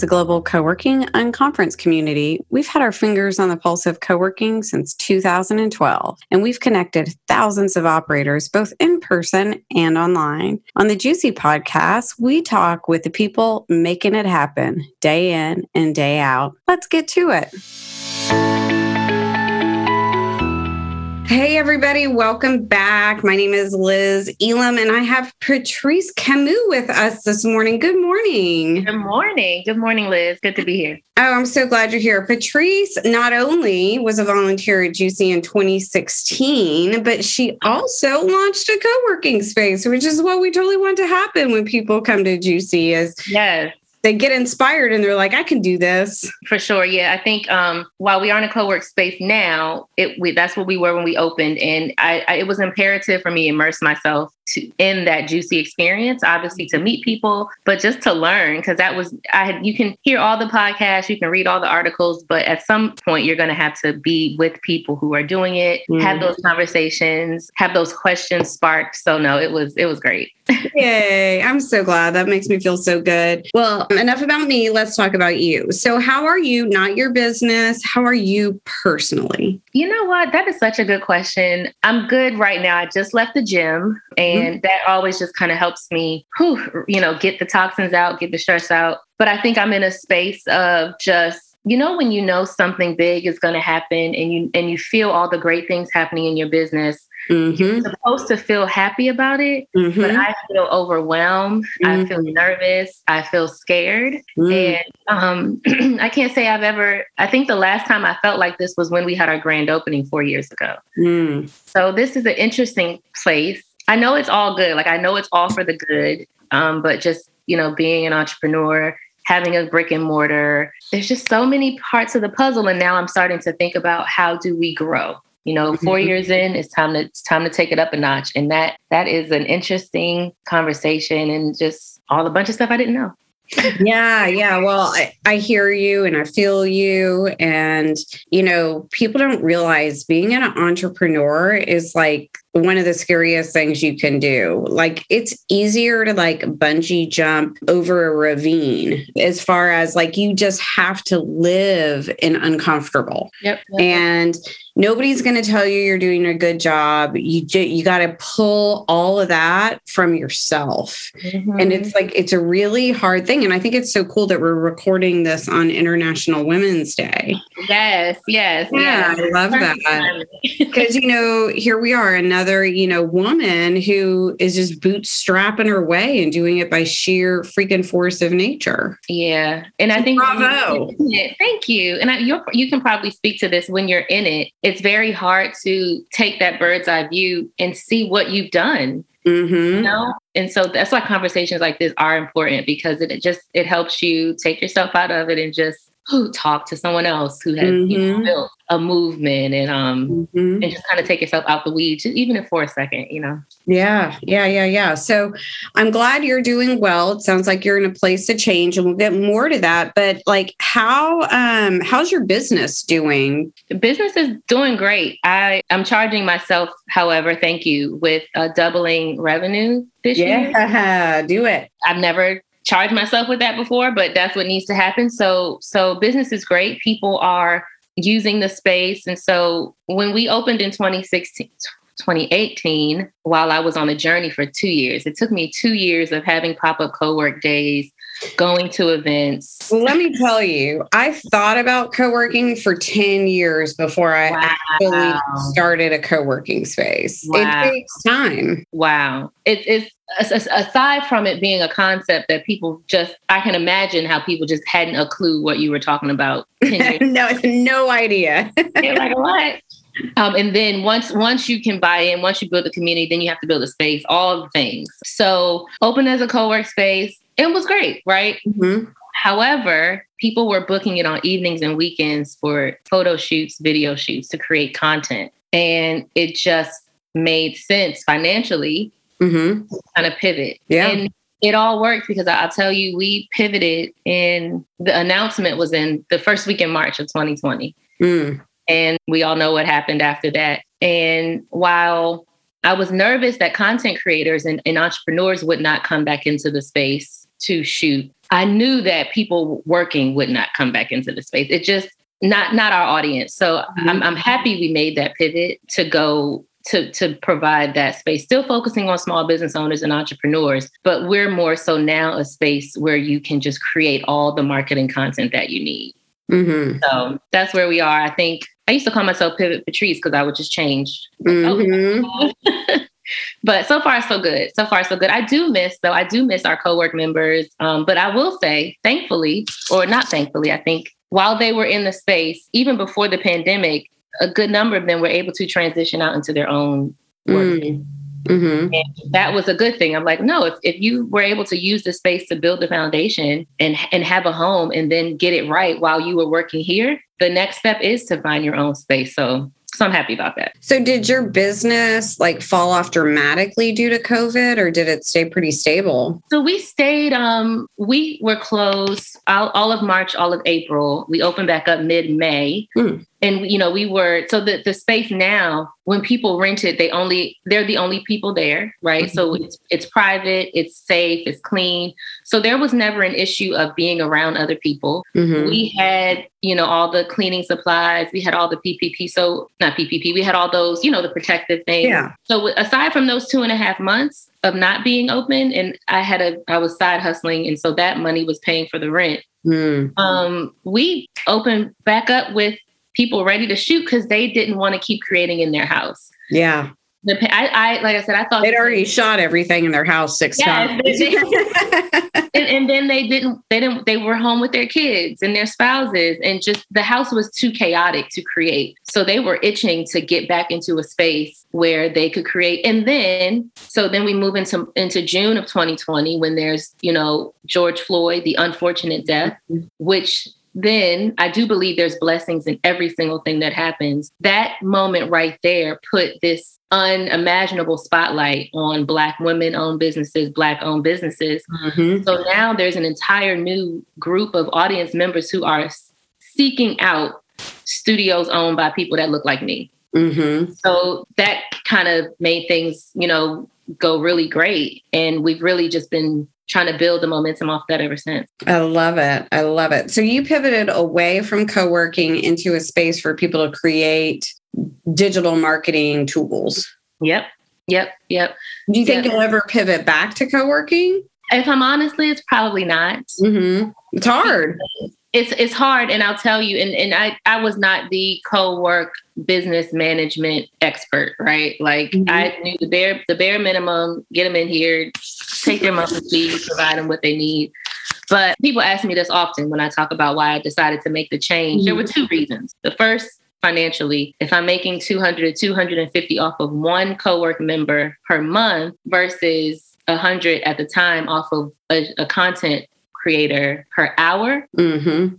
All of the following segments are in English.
is a global co working and conference community. We've had our fingers on the pulse of co working since 2012, and we've connected thousands of operators both in person and online. On the GCUC podcast, we talk with the people making it happen day in and day out. Let's get to it. Hey, everybody, welcome back. My name is Liz Elam, and I have Patrice Cameau with us this morning. Good morning. Good morning. Good morning, Liz. Good to be here. Oh, I'm so glad you're here. Patrice not only was a volunteer at GCUC in 2016, but she also launched a co working space, which is what we totally want to happen when people come to GCUC. Is yes they get inspired and they're like, I can do this. For sure. Yeah. I think um, while we are in a co-work space now, it we, that's what we were when we opened. And I, I, it was imperative for me to immerse myself to in that GCUC experience, obviously to meet people, but just to learn because that was I had you can hear all the podcasts, you can read all the articles, but at some point you're gonna have to be with people who are doing it, mm. have those conversations, have those questions sparked. So no, it was it was great. Yay. I'm so glad. That makes me feel so good. Well, enough about me. Let's talk about you. So, how are you? Not your business. How are you personally? You know what? That is such a good question. I'm good right now. I just left the gym and and mm-hmm. that always just kind of helps me, whew, you know, get the toxins out, get the stress out. But I think I'm in a space of just you know when you know something big is going to happen and you and you feel all the great things happening in your business mm-hmm. you're supposed to feel happy about it mm-hmm. but i feel overwhelmed mm-hmm. i feel nervous i feel scared mm. and um, i can't say i've ever i think the last time i felt like this was when we had our grand opening four years ago mm. so this is an interesting place I know it's all good. Like I know it's all for the good. Um, but just, you know, being an entrepreneur, having a brick and mortar, there's just so many parts of the puzzle. And now I'm starting to think about how do we grow? You know, 4 mm-hmm. years in, it's time to it's time to take it up a notch. And that that is an interesting conversation and just all a bunch of stuff I didn't know yeah, yeah. Well, I, I hear you and I feel you. And, you know, people don't realize being an entrepreneur is like one of the scariest things you can do. Like it's easier to like bungee jump over a ravine as far as like you just have to live in uncomfortable. Yep. yep. And nobody's going to tell you you're doing a good job. You you got to pull all of that from yourself. Mm-hmm. And it's like it's a really hard thing and I think it's so cool that we're recording this on International Women's Day. Yes, yes. Yeah, yes. I love that. Cuz you know, here we are another, you know, woman who is just bootstrapping her way and doing it by sheer freaking force of nature. Yeah. And I think bravo. Thank you. And I, you you can probably speak to this when you're in it it's very hard to take that bird's eye view and see what you've done. Mm-hmm. You know? And so that's why conversations like this are important because it, it just it helps you take yourself out of it and just talk to someone else who has mm-hmm. you know, mm-hmm. built a movement and um mm-hmm. and just kind of take yourself out the weeds even if for a second you know yeah yeah yeah yeah so i'm glad you're doing well it sounds like you're in a place to change and we'll get more to that but like how um how's your business doing the business is doing great i i'm charging myself however thank you with uh, doubling revenue this yeah, year yeah do it i've never charged myself with that before, but that's what needs to happen. So so business is great. People are using the space. And so when we opened in 2016, 2018, while I was on a journey for two years, it took me two years of having pop up co work days, going to events. Let me tell you, I thought about co working for 10 years before I wow. actually started a co working space. Wow. It takes time. Wow. It, it's aside from it being a concept that people just i can imagine how people just hadn't a clue what you were talking about no no idea You're like what um, and then once once you can buy in once you build the community then you have to build a space all the things so open as a co-work space it was great right mm-hmm. however people were booking it on evenings and weekends for photo shoots video shoots to create content and it just made sense financially mm-hmm. kind of pivot. Yeah. And it all worked because I'll tell you, we pivoted and the announcement was in the first week in March of 2020. Mm. And we all know what happened after that. And while I was nervous that content creators and, and entrepreneurs would not come back into the space to shoot I knew that people working would not come back into the space. It just not not our audience. So mm-hmm. I'm, I'm happy we made that pivot to go to to provide that space still focusing on small business owners and entrepreneurs but we're more so now a space where you can just create all the marketing content that you need mm-hmm. so that's where we are i think i used to call myself pivot patrice because i would just change mm-hmm. oh. but so far so good so far so good i do miss though i do miss our co-work members um, but i will say thankfully or not thankfully i think while they were in the space even before the pandemic a good number of them were able to transition out into their own work. Mm. Mm-hmm. And that was a good thing. I'm like, no, if, if you were able to use the space to build the foundation and and have a home and then get it right while you were working here, the next step is to find your own space. So so I'm happy about that. So did your business like fall off dramatically due to COVID or did it stay pretty stable? So we stayed um we were closed all, all of March, all of April. We opened back up mid-May. Mm and you know we were so the, the space now when people rent it they only they're the only people there right mm-hmm. so it's it's private it's safe it's clean so there was never an issue of being around other people mm-hmm. we had you know all the cleaning supplies we had all the ppp so not ppp we had all those you know the protective things yeah. so aside from those two and a half months of not being open and i had a i was side hustling and so that money was paying for the rent mm. um, we opened back up with people ready to shoot because they didn't want to keep creating in their house. Yeah. The, I, I, like I said, I thought they'd already shot everything in their house six times. They, they, and, and, then they didn't, they didn't, they were home with their kids and their spouses, and just the house was too chaotic to create. So they were itching to get back into a space where they could create. And then, so then we move into into June of 2020 when there's, you know, George Floyd, the unfortunate death, mm-hmm. which then I do believe there's blessings in every single thing that happens. That moment right there put this unimaginable spotlight on Black women owned businesses, Black owned businesses. Mm-hmm. So now there's an entire new group of audience members who are seeking out studios owned by people that look like me. Mm-hmm. So that kind of made things, you know, go really great. And we've really just been trying to build the momentum off that ever since. I love it. I love it. So you pivoted away from co-working into a space for people to create digital marketing tools. Yep. Yep. Yep. Do you think yep. you'll ever pivot back to co-working? If I'm honestly, it's probably not. Mm-hmm. It's hard it's it's hard and i'll tell you and, and i i was not the co-work business management expert right like mm-hmm. i knew the bare the bare minimum get them in here take their monthly fees provide them what they need but people ask me this often when i talk about why i decided to make the change mm-hmm. there were two reasons the first financially if i'm making 200 to 250 off of one co-work member per month versus 100 at the time off of a, a content creator per hour. Mm-hmm.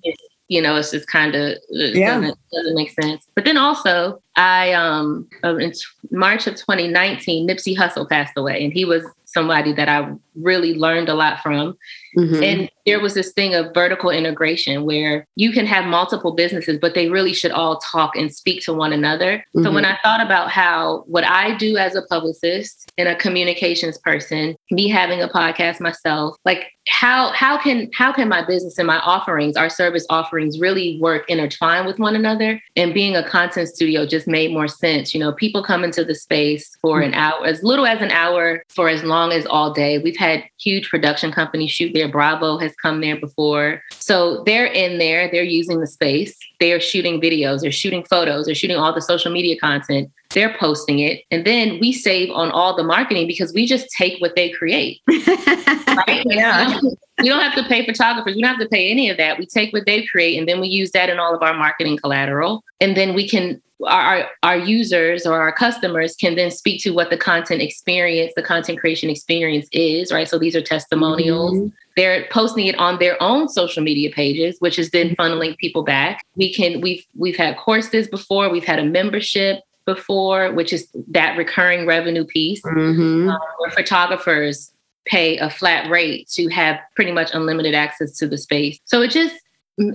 you know, it's just kind of yeah. doesn't, doesn't make sense. But then also, I um in March of 2019, Nipsey Hussle passed away, and he was somebody that I really learned a lot from. Mm-hmm. And there was this thing of vertical integration where you can have multiple businesses, but they really should all talk and speak to one another. Mm-hmm. So when I thought about how what I do as a publicist and a communications person, me having a podcast myself, like how how can how can my business and my offerings, our service offerings really work intertwined with one another? And being a content studio just made more sense. You know, people come into the space for mm-hmm. an hour, as little as an hour, for as long as all day. We've had huge production companies shoot Bravo has come there before. So they're in there, they're using the space, they're shooting videos, they're shooting photos, they're shooting all the social media content, they're posting it. And then we save on all the marketing because we just take what they create. right? Yeah. We don't have to pay photographers. We don't have to pay any of that. We take what they create and then we use that in all of our marketing collateral. And then we can our, our users or our customers can then speak to what the content experience, the content creation experience is, right? So these are testimonials. Mm-hmm. They're posting it on their own social media pages, which is then funneling people back. We can we've we've had courses before, we've had a membership before, which is that recurring revenue piece, mm-hmm. um, where photographers pay a flat rate to have pretty much unlimited access to the space. So it just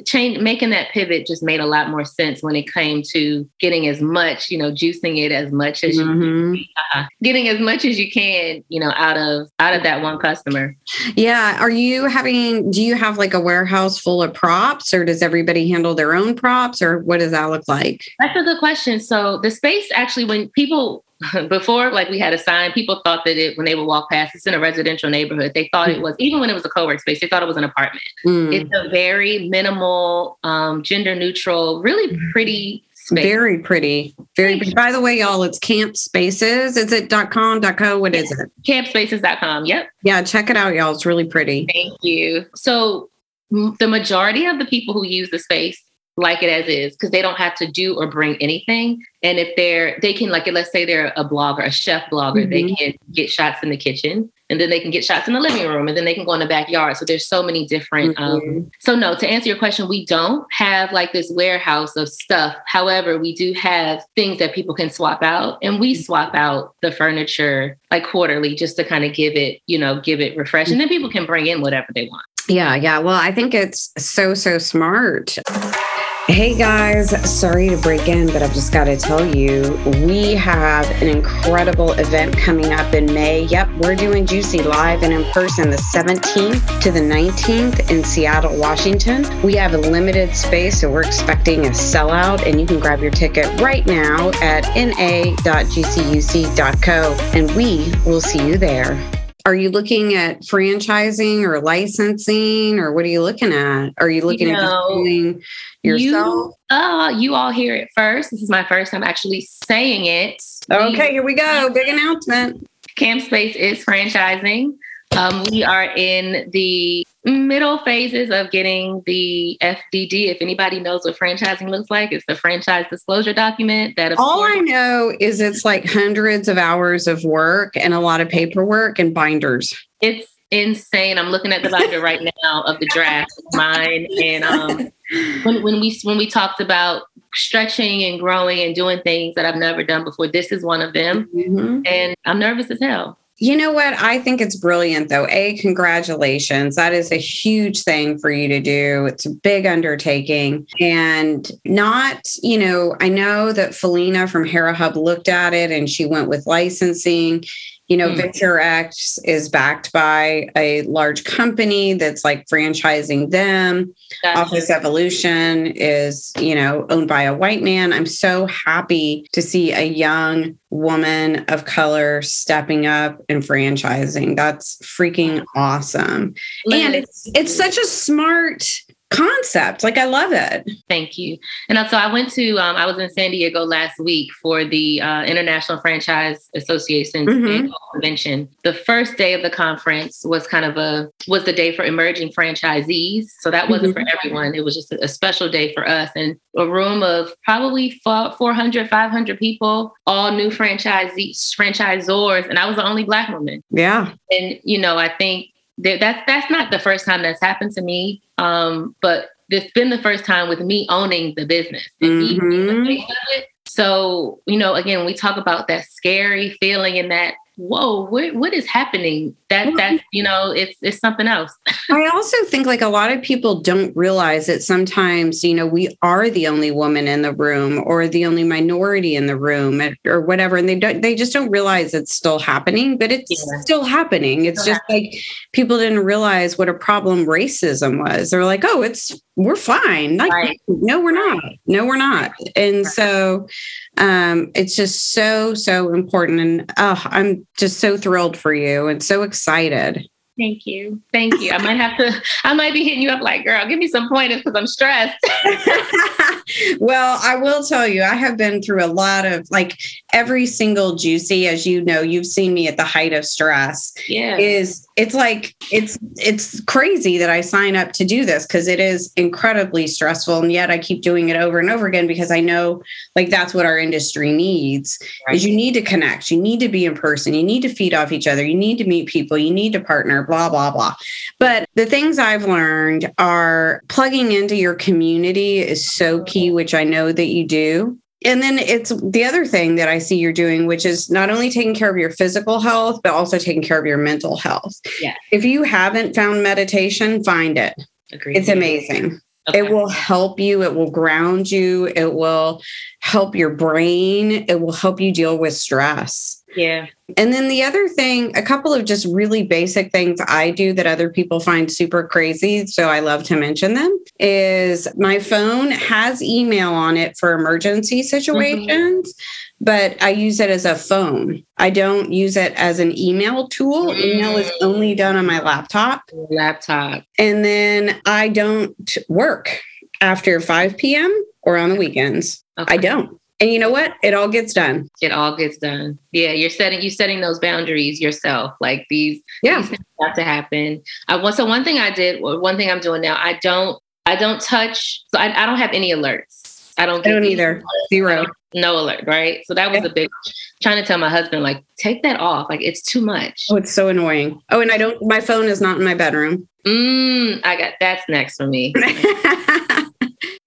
change making that pivot just made a lot more sense when it came to getting as much, you know, juicing it as much as mm-hmm. you uh, getting as much as you can, you know, out of out of that one customer. Yeah. Are you having do you have like a warehouse full of props or does everybody handle their own props or what does that look like? That's a good question. So the space actually when people before like we had a sign. People thought that it when they would walk past it's in a residential neighborhood. They thought it was even when it was a co-work space they thought it was an apartment. Mm. it's a very minimal um, gender neutral really mm-hmm. pretty space. very pretty. Very pretty. by the way y'all it's camp spaces. Is it dot com dot co? What is it? Campspaces.com yep. Yeah check it out y'all. It's really pretty. Thank you. So the majority of the people who use the space like it as is because they don't have to do or bring anything. And if they're, they can like, let's say they're a blogger, a chef blogger, mm-hmm. they can get shots in the kitchen and then they can get shots in the living room and then they can go in the backyard. So there's so many different. Um, mm-hmm. Um, so no, to answer your question, we don't have like this warehouse of stuff. However, we do have things that people can swap out and we swap out the furniture like quarterly just to kind of give it, you know, give it refresh. And then people can bring in whatever they want. Yeah. Yeah. Well, I think it's so, so smart. Hey guys, sorry to break in, but I've just got to tell you, we have an incredible event coming up in May. Yep, we're doing GCUC live and in person the 17th to the 19th in Seattle, Washington. We have a limited space, so we're expecting a sellout, and you can grab your ticket right now at na.gcuc.co, and we will see you there are you looking at franchising or licensing or what are you looking at? Are you looking you know, at doing yourself? You, uh, you all hear it first. This is my first time actually saying it. Okay, we, here we go. Big announcement. CAMPspace is franchising. Um, we are in the middle phases of getting the FDD. If anybody knows what franchising looks like, it's the franchise disclosure document. That all course- I know is it's like hundreds of hours of work and a lot of paperwork and binders. It's insane. I'm looking at the binder right now of the draft, mine, and um, when, when we when we talked about stretching and growing and doing things that I've never done before, this is one of them, mm-hmm. and I'm nervous as hell. You know what? I think it's brilliant, though. A, congratulations. That is a huge thing for you to do. It's a big undertaking. And not, you know, I know that Felena from Hera Hub looked at it and she went with licensing you know, mm. Venture X is backed by a large company that's like franchising them. Gotcha. Office Evolution is, you know, owned by a white man. I'm so happy to see a young woman of color stepping up and franchising. That's freaking awesome. And it's it's such a smart concept. Like I love it. Thank you. And so I went to um, I was in San Diego last week for the uh, International Franchise Association mm-hmm. convention. The first day of the conference was kind of a was the day for emerging franchisees. So that wasn't mm-hmm. for everyone. It was just a, a special day for us and a room of probably 400 500 people, all new franchisees, franchisors and I was the only black woman. Yeah. And you know, I think that's that's not the first time that's happened to me. Um, but it's been the first time with me owning the business and mm-hmm. the it. So, you know, again, we talk about that scary feeling and that whoa, what, what is happening? That that's you know, it's it's something else. I also think like a lot of people don't realize that sometimes you know we are the only woman in the room or the only minority in the room or whatever, and they don't they just don't realize it's still happening, but it's yeah. still happening. It's still just happening. like people didn't realize what a problem racism was. They're like, oh, it's we're fine. Like, right. no, we're not. No, we're not. And right. so um, it's just so, so important. And oh, I'm just so thrilled for you and so excited. Thank you. Thank you. I might have to, I might be hitting you up like, girl, give me some pointers because I'm stressed. well, I will tell you, I have been through a lot of like every single GCUC, as you know, you've seen me at the height of stress. Yeah. Is it's like it's it's crazy that I sign up to do this because it is incredibly stressful. And yet I keep doing it over and over again because I know like that's what our industry needs right. is you need to connect, you need to be in person, you need to feed off each other, you need to meet people, you need to partner blah, blah, blah. But the things I've learned are plugging into your community is so key, which I know that you do. And then it's the other thing that I see you're doing, which is not only taking care of your physical health, but also taking care of your mental health. Yeah. If you haven't found meditation, find it. Agreed. It's amazing. Okay. It will help you. It will ground you. It will help your brain. It will help you deal with stress. Yeah. And then the other thing, a couple of just really basic things I do that other people find super crazy. So I love to mention them is my phone has email on it for emergency situations. Mm-hmm but I use it as a phone. I don't use it as an email tool. Mm. Email is only done on my laptop. Laptop. And then I don't work after 5 p.m. or on the weekends. Okay. I don't. And you know what? It all gets done. It all gets done. Yeah, you're setting you setting those boundaries yourself. Like these, yeah. these things have to happen. I want so one thing I did, one thing I'm doing now, I don't I don't touch. So I, I don't have any alerts. I don't. I don't either. Zero. No alert. Right. So that was yeah. a big. Trying to tell my husband like take that off. Like it's too much. Oh, it's so annoying. Oh, and I don't. My phone is not in my bedroom. Mm, I got that's next for me.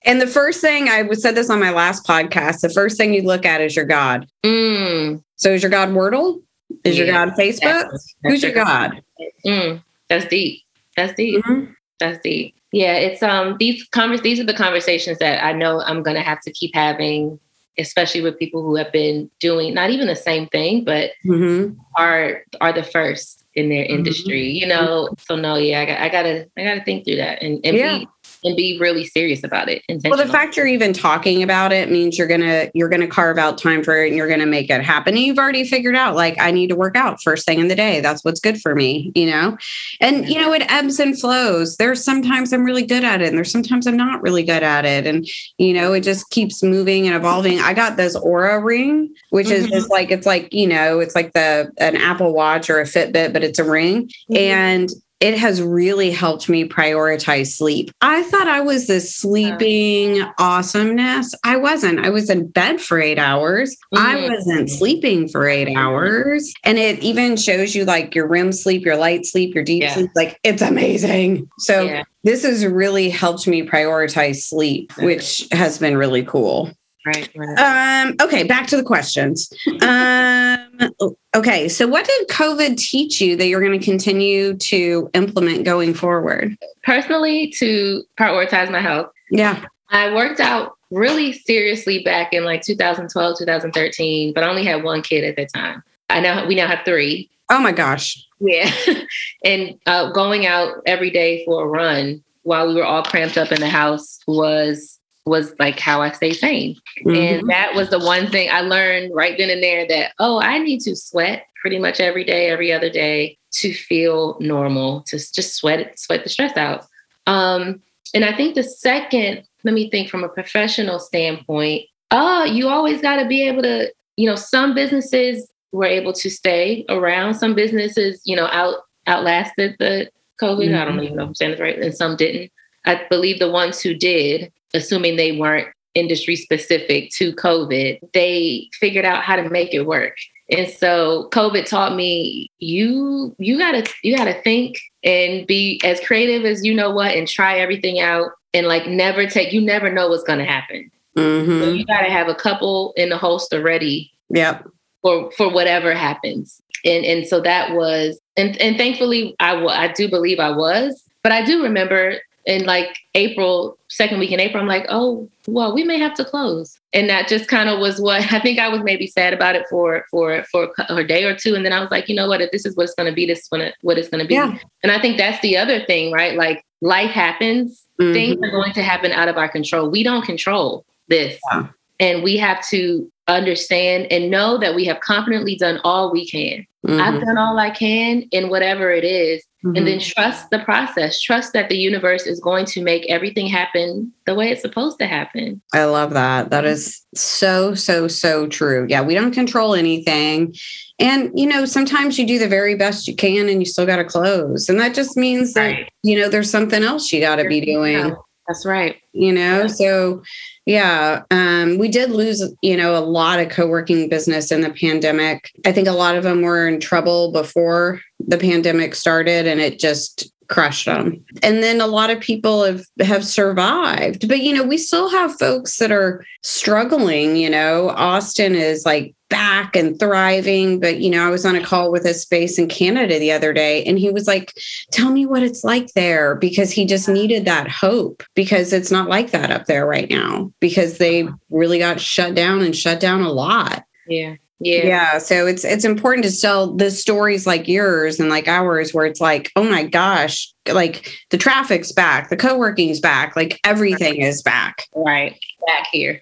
And the first thing I said this on my last podcast, the first thing you look at is your God. Mm. So is your God Wordle? Is yeah. your God Facebook? That's, that's Who's your God? Mm. That's deep. That's deep. Mm-hmm. That's deep. Yeah, it's um these convers these are the conversations that I know I'm gonna have to keep having, especially with people who have been doing not even the same thing, but mm-hmm. are are the first in their mm-hmm. industry. You know, so no, yeah, I, got, I gotta I gotta think through that and, and yeah. be and be really serious about it. Well, the fact you're even talking about it means you're gonna you're gonna carve out time for it and you're gonna make it happen. And you've already figured out like I need to work out first thing in the day. That's what's good for me, you know. And you know it ebbs and flows. There's sometimes I'm really good at it, and there's sometimes I'm not really good at it. And you know it just keeps moving and evolving. I got this Oura ring, which mm-hmm. is just like it's like you know it's like the an Apple Watch or a Fitbit, but it's a ring, mm-hmm. and it has really helped me prioritize sleep. I thought I was this sleeping awesomeness. I wasn't. I was in bed for eight hours. Mm-hmm. I wasn't sleeping for eight hours. And it even shows you like your REM sleep, your light sleep, your deep yeah. sleep. Like it's amazing. So yeah. this has really helped me prioritize sleep, which has been really cool. Right, right. Um, okay, back to the questions. um, okay, so what did COVID teach you that you're going to continue to implement going forward? Personally, to prioritize my health. Yeah. I worked out really seriously back in like 2012, 2013, but I only had one kid at that time. I now we now have three. Oh my gosh. Yeah. and uh, going out every day for a run while we were all cramped up in the house was was like how I stay sane. Mm-hmm. And that was the one thing I learned right then and there that, oh, I need to sweat pretty much every day, every other day to feel normal, to just sweat it, sweat the stress out. Um, and I think the second, let me think from a professional standpoint, oh, you always got to be able to, you know, some businesses were able to stay around. Some businesses, you know, out outlasted the COVID. Mm-hmm. I don't mm-hmm. even know if I'm saying this right. And some didn't. I believe the ones who did assuming they weren't industry specific to COVID, they figured out how to make it work. And so COVID taught me you you gotta you gotta think and be as creative as you know what and try everything out and like never take you never know what's gonna happen. Mm-hmm. So you gotta have a couple in the holster ready. Yep. For for whatever happens. And and so that was and and thankfully I I do believe I was, but I do remember in like April, second week in April, I'm like, oh, well, we may have to close. And that just kind of was what I think I was maybe sad about it for for for a day or two. And then I was like, you know what, if this is what it's gonna be, this is what it's gonna be. Yeah. And I think that's the other thing, right? Like life happens, mm-hmm. things are going to happen out of our control. We don't control this. Yeah. And we have to understand and know that we have confidently done all we can. Mm-hmm. I've done all I can in whatever it is, mm-hmm. And then mm-hmm. trust the process. Trust that the universe is going to make everything happen the way it's supposed to happen. I love that. That is so, so, so true. Yeah, we don't control anything. And, you know, sometimes you do the very best you can and you still got to close. And that just means that, right. you know, there's something else you got to be doing. That's right. You know, so yeah, um, we did lose, you know, a lot of co-working business in the pandemic. I think a lot of them were in trouble before the pandemic started, and it just crushed them. And then a lot of people have have survived, but you know, we still have folks that are struggling. You know, Austin is like back and thriving. But, you know, I was on a call with a space in Canada the other day and he was like, Tell me what it's like there because he just needed that hope because it's not like that up there right now because they uh-huh. really got shut down and shut down a lot. Yeah. Yeah. Yeah. So it's it's important to tell the stories like yours and like ours where it's like, oh my gosh, like the traffic's back, the co-working's back, like everything is back. Right. Back here.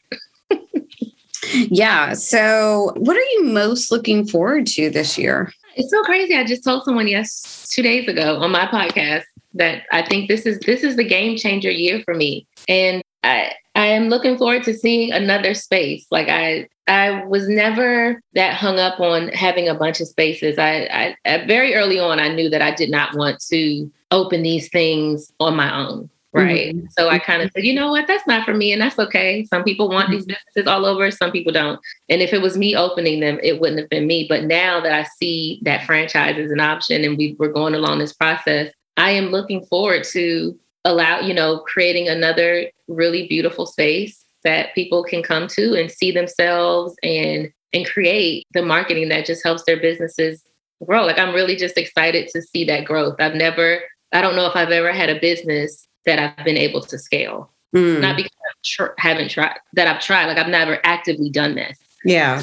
Yeah. So what are you most looking forward to this year? It's so crazy. I just told someone yes two days ago on my podcast that I think this is this is the game changer year for me. And I I am looking forward to seeing another space. Like I I was never that hung up on having a bunch of spaces. I, I very early on I knew that I did not want to open these things on my own. Right. Mm-hmm. So I kind of said, you know what, that's not for me. And that's okay. Some people want these mm-hmm. businesses all over, some people don't. And if it was me opening them, it wouldn't have been me. But now that I see that franchise is an option and we're going along this process, I am looking forward to allow, you know, creating another really beautiful space that people can come to and see themselves and and create the marketing that just helps their businesses grow. Like I'm really just excited to see that growth. I've never I don't know if I've ever had a business that I've been able to scale. Mm. Not because I tr- haven't tried that I've tried. Like I've never actively done this. Yeah.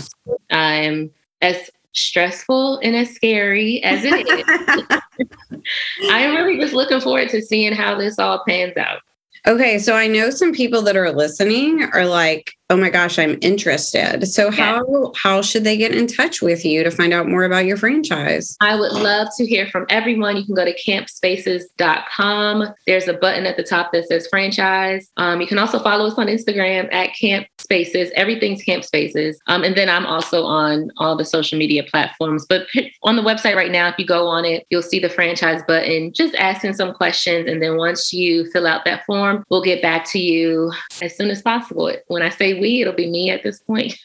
I'm as stressful and as scary as it is. I'm really just looking forward to seeing how this all pans out. Okay, so I know some people that are listening are like, "Oh my gosh, I'm interested." So yeah. how how should they get in touch with you to find out more about your franchise? I would love to hear from everyone. You can go to campspaces.com. There's a button at the top that says franchise. Um, you can also follow us on Instagram at Camp Spaces. Everything's Camp Spaces. Um, and then I'm also on all the social media platforms. But on the website right now, if you go on it, you'll see the franchise button. Just asking some questions, and then once you fill out that form We'll get back to you as soon as possible. When I say we, it'll be me at this point.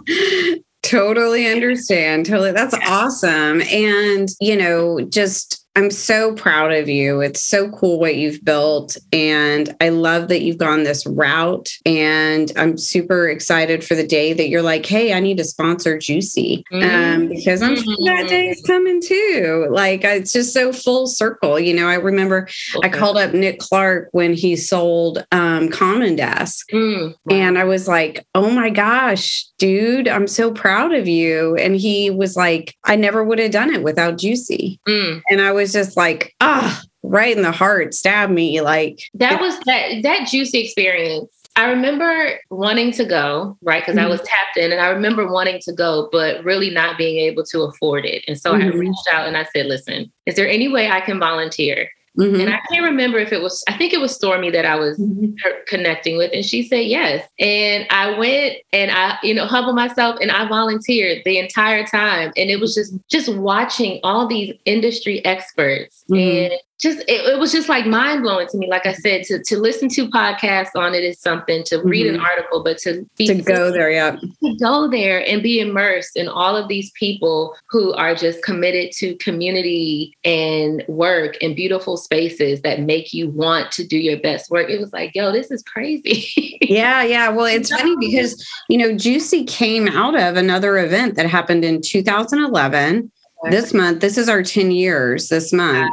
totally understand. Totally. That's awesome. And, you know, just I'm so proud of you. It's so cool what you've built. And I love that you've gone this route. And I'm super excited for the day that you're like, hey, I need to sponsor GCUC um, mm-hmm. because I'm sure that day is coming too. Like, it's just so full circle. You know, I remember okay. I called up Nick Clark when he sold um, Common Desk. Mm, wow. And I was like, oh my gosh, dude, I'm so proud of you. And he was like, I never would have done it without GCUC. Mm. And I was was just like, ah, right in the heart, stab me. Like that was that that GCUC experience. I remember wanting to go, right? Because mm-hmm. I was tapped in and I remember wanting to go, but really not being able to afford it. And so mm-hmm. I reached out and I said, listen, is there any way I can volunteer? Mm-hmm. And I can't remember if it was, I think it was Stormy that I was mm-hmm. connecting with. And she said yes. And I went and I, you know, humbled myself and I volunteered the entire time. And it was just, just watching all these industry experts mm-hmm. and just it, it, was just like mind blowing to me. Like I said, to to listen to podcasts on it is something. To read mm-hmm. an article, but to be to go there, yeah, to go there and be immersed in all of these people who are just committed to community and work and beautiful spaces that make you want to do your best work. It was like, yo, this is crazy. yeah, yeah. Well, it's funny because you know, GCUC came out of another event that happened in 2011 this month. This is our 10 years this month.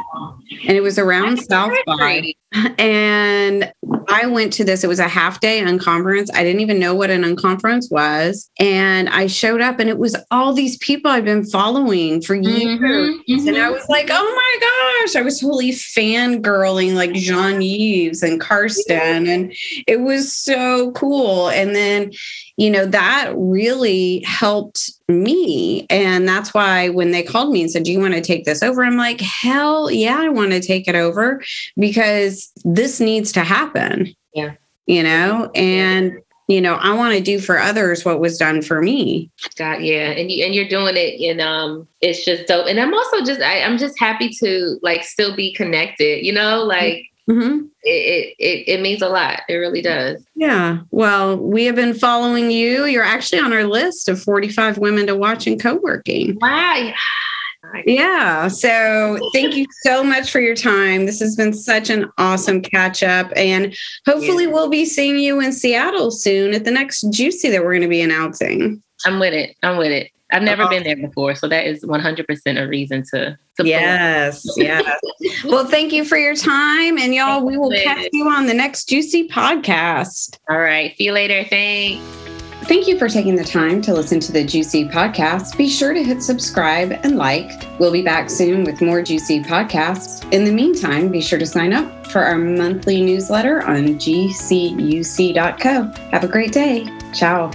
And it was around That's South by. And I went to this. It was a half day unconference. I didn't even know what an unconference was. And I showed up and it was all these people I've been following for years. Mm-hmm, mm-hmm. And I was like, oh my gosh, I was totally fangirling like Jean-Yves and Carsten. And it was so cool. And then, you know, that really helped me. And that's why when they called me and said, Do you want to take this over? I'm like, Hell yeah, I want to take it over because this needs to happen. Yeah. You know, and you know, I want to do for others what was done for me. God, yeah, and you and you're doing it, and um, it's just dope. And I'm also just, I, I'm just happy to like still be connected. You know, like Mm-hmm. It, it, it means a lot. It really does. Yeah. Well, we have been following you. You're actually on our list of 45 women to watch in co-working. Wow. Yeah. So thank you so much for your time. This has been such an awesome catch up. And hopefully, yeah. we'll be seeing you in Seattle soon at the next GCUC that we're going to be announcing. I'm with it. I'm with it. I've never uh-huh. been there before, so that is 100% a reason to. to yes, yes. well, thank you for your time, and y'all, we will catch you on the next GCUC podcast. All right, see you later. Thanks. Thank you for taking the time to listen to the GCUC podcast. Be sure to hit subscribe and like. We'll be back soon with more GCUC podcasts. In the meantime, be sure to sign up for our monthly newsletter on gcuc.co. Have a great day. Ciao.